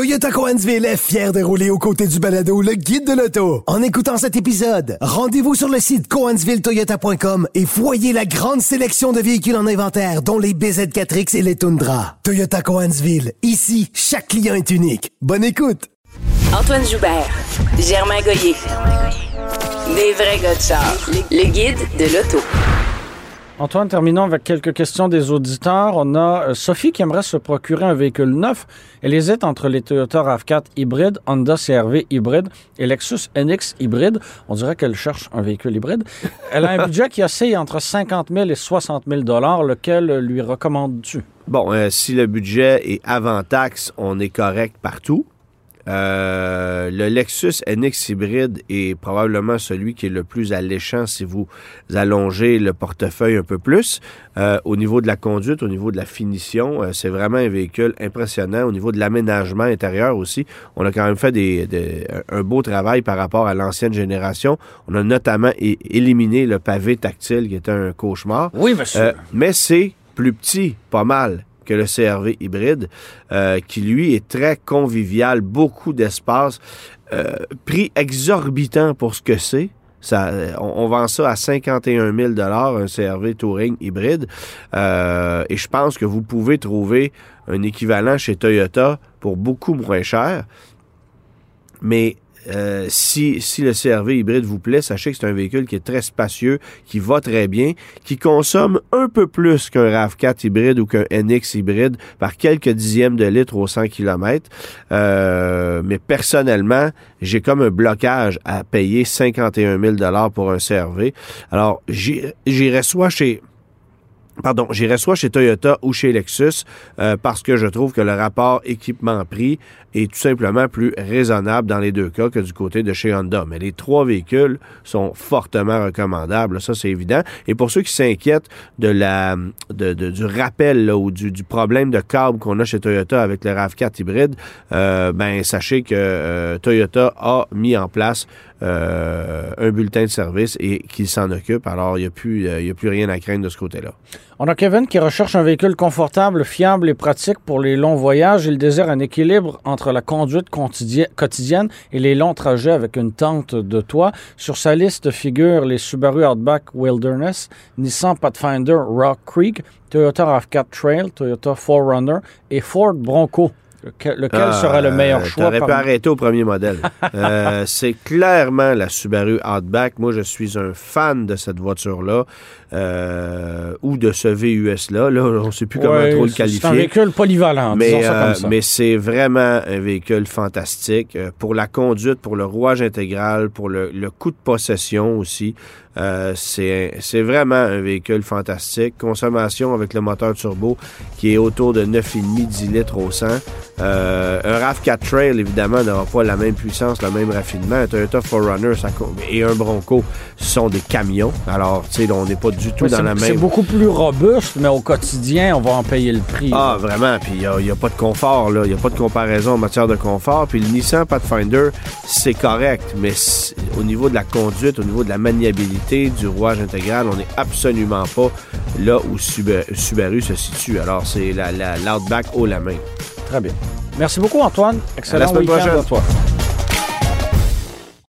Toyota Coansville est fier de rouler aux côtés du balado le guide de l'auto. En écoutant cet épisode, rendez-vous sur le site coansvilletoyota.com et voyez la grande sélection de véhicules en inventaire, dont les BZ4X et les Tundra. Toyota Coansville, ici, chaque client est unique. Bonne écoute! Antoine Joubert, Germain Goyer. Des vrais gars. Le guide de l'auto. Antoine, terminons avec quelques questions des auditeurs. On a euh, Sophie qui aimerait se procurer un véhicule neuf. Elle hésite entre les Toyota RAV4 hybride, Honda CRV hybride et Lexus NX hybride. On dirait qu'elle cherche un véhicule hybride. Elle a un budget qui oscille entre 50 000 et 60 000 Lequel lui recommandes-tu? Bon, euh, si le budget est avant taxe, on est correct partout. Euh, le Lexus NX hybride est probablement celui qui est le plus alléchant si vous allongez le portefeuille un peu plus. Euh, au niveau de la conduite, au niveau de la finition, euh, c'est vraiment un véhicule impressionnant. Au niveau de l'aménagement intérieur aussi, on a quand même fait des, un beau travail par rapport à l'ancienne génération. On a notamment éliminé le pavé tactile qui était un cauchemar. Oui, monsieur. mais c'est plus petit, pas mal que le CRV hybride, euh, qui lui est très convivial, beaucoup d'espace, euh, prix exorbitant pour ce que c'est. Ça, on, vend ça à 51 000 un CRV Touring hybride. Euh, et je pense que vous pouvez trouver un équivalent chez Toyota pour beaucoup moins cher. Mais euh, si, si le CRV hybride vous plaît, sachez que c'est un véhicule qui est très spacieux, qui va très bien, qui consomme un peu plus qu'un RAV4 hybride ou qu'un NX hybride par quelques dixièmes de litre au 100 km. Euh, mais personnellement, j'ai comme un blocage à payer 51 000 pour un CRV. Alors, j'irai soit chez Pardon, j'irai soit chez Toyota ou chez Lexus euh, parce que je trouve que le rapport équipement-prix est tout simplement plus raisonnable dans les deux cas que du côté de chez Honda. Mais les trois véhicules sont fortement recommandables, ça c'est évident. Et pour ceux qui s'inquiètent de la de, du rappel ou du, du, problème de câble qu'on a chez Toyota avec le RAV4 hybride, euh, ben sachez que euh, Toyota a mis en place euh, un bulletin de service et qu'il s'en occupe. Alors, il n'y a, plus, euh, a plus rien à craindre de ce côté-là. On a Kevin qui recherche un véhicule confortable, fiable et pratique pour les longs voyages. Il désire un équilibre entre la conduite quotidienne et les longs trajets avec une tente de toit. Sur sa liste figurent les Subaru Outback Wilderness, Nissan Pathfinder Rock Creek, Toyota RAV4 Trail, Toyota 4Runner et Ford Bronco. Lequel, sera le meilleur euh, choix? T'aurais pu arrêter au premier modèle. Euh, c'est clairement la Subaru Outback. Moi, je suis un fan de cette voiture-là euh, ou de ce VUS-là. Là, on ne sait plus comment trop le qualifier. C'est un véhicule polyvalent, mais, ça comme mais c'est vraiment un véhicule fantastique pour la conduite, pour le rouage intégral, pour le, le coût de possession aussi. Euh, c'est vraiment un véhicule fantastique. Consommation avec le moteur turbo qui est autour de 9,5-10 litres au 100. Euh, un RAV4 Trail, évidemment, n'aura pas la même puissance, le même raffinement. Un Toyota 4Runner ça, et un Bronco sont des camions. Alors, tu sais, on n'est pas du tout dans la même... C'est beaucoup plus robuste, mais au quotidien, on va en payer le prix. Ah, vraiment. Puis il n'y a, pas de confort, là. Il n'y a pas de comparaison en matière de confort. Puis le Nissan Pathfinder, c'est correct, mais au niveau de la conduite, au niveau de la maniabilité, du rouage intégral, on n'est absolument pas là où Subaru se situe. Alors, c'est l'Outback la, haut la main. Très bien. Merci beaucoup, Antoine. Excellent week-end à toi.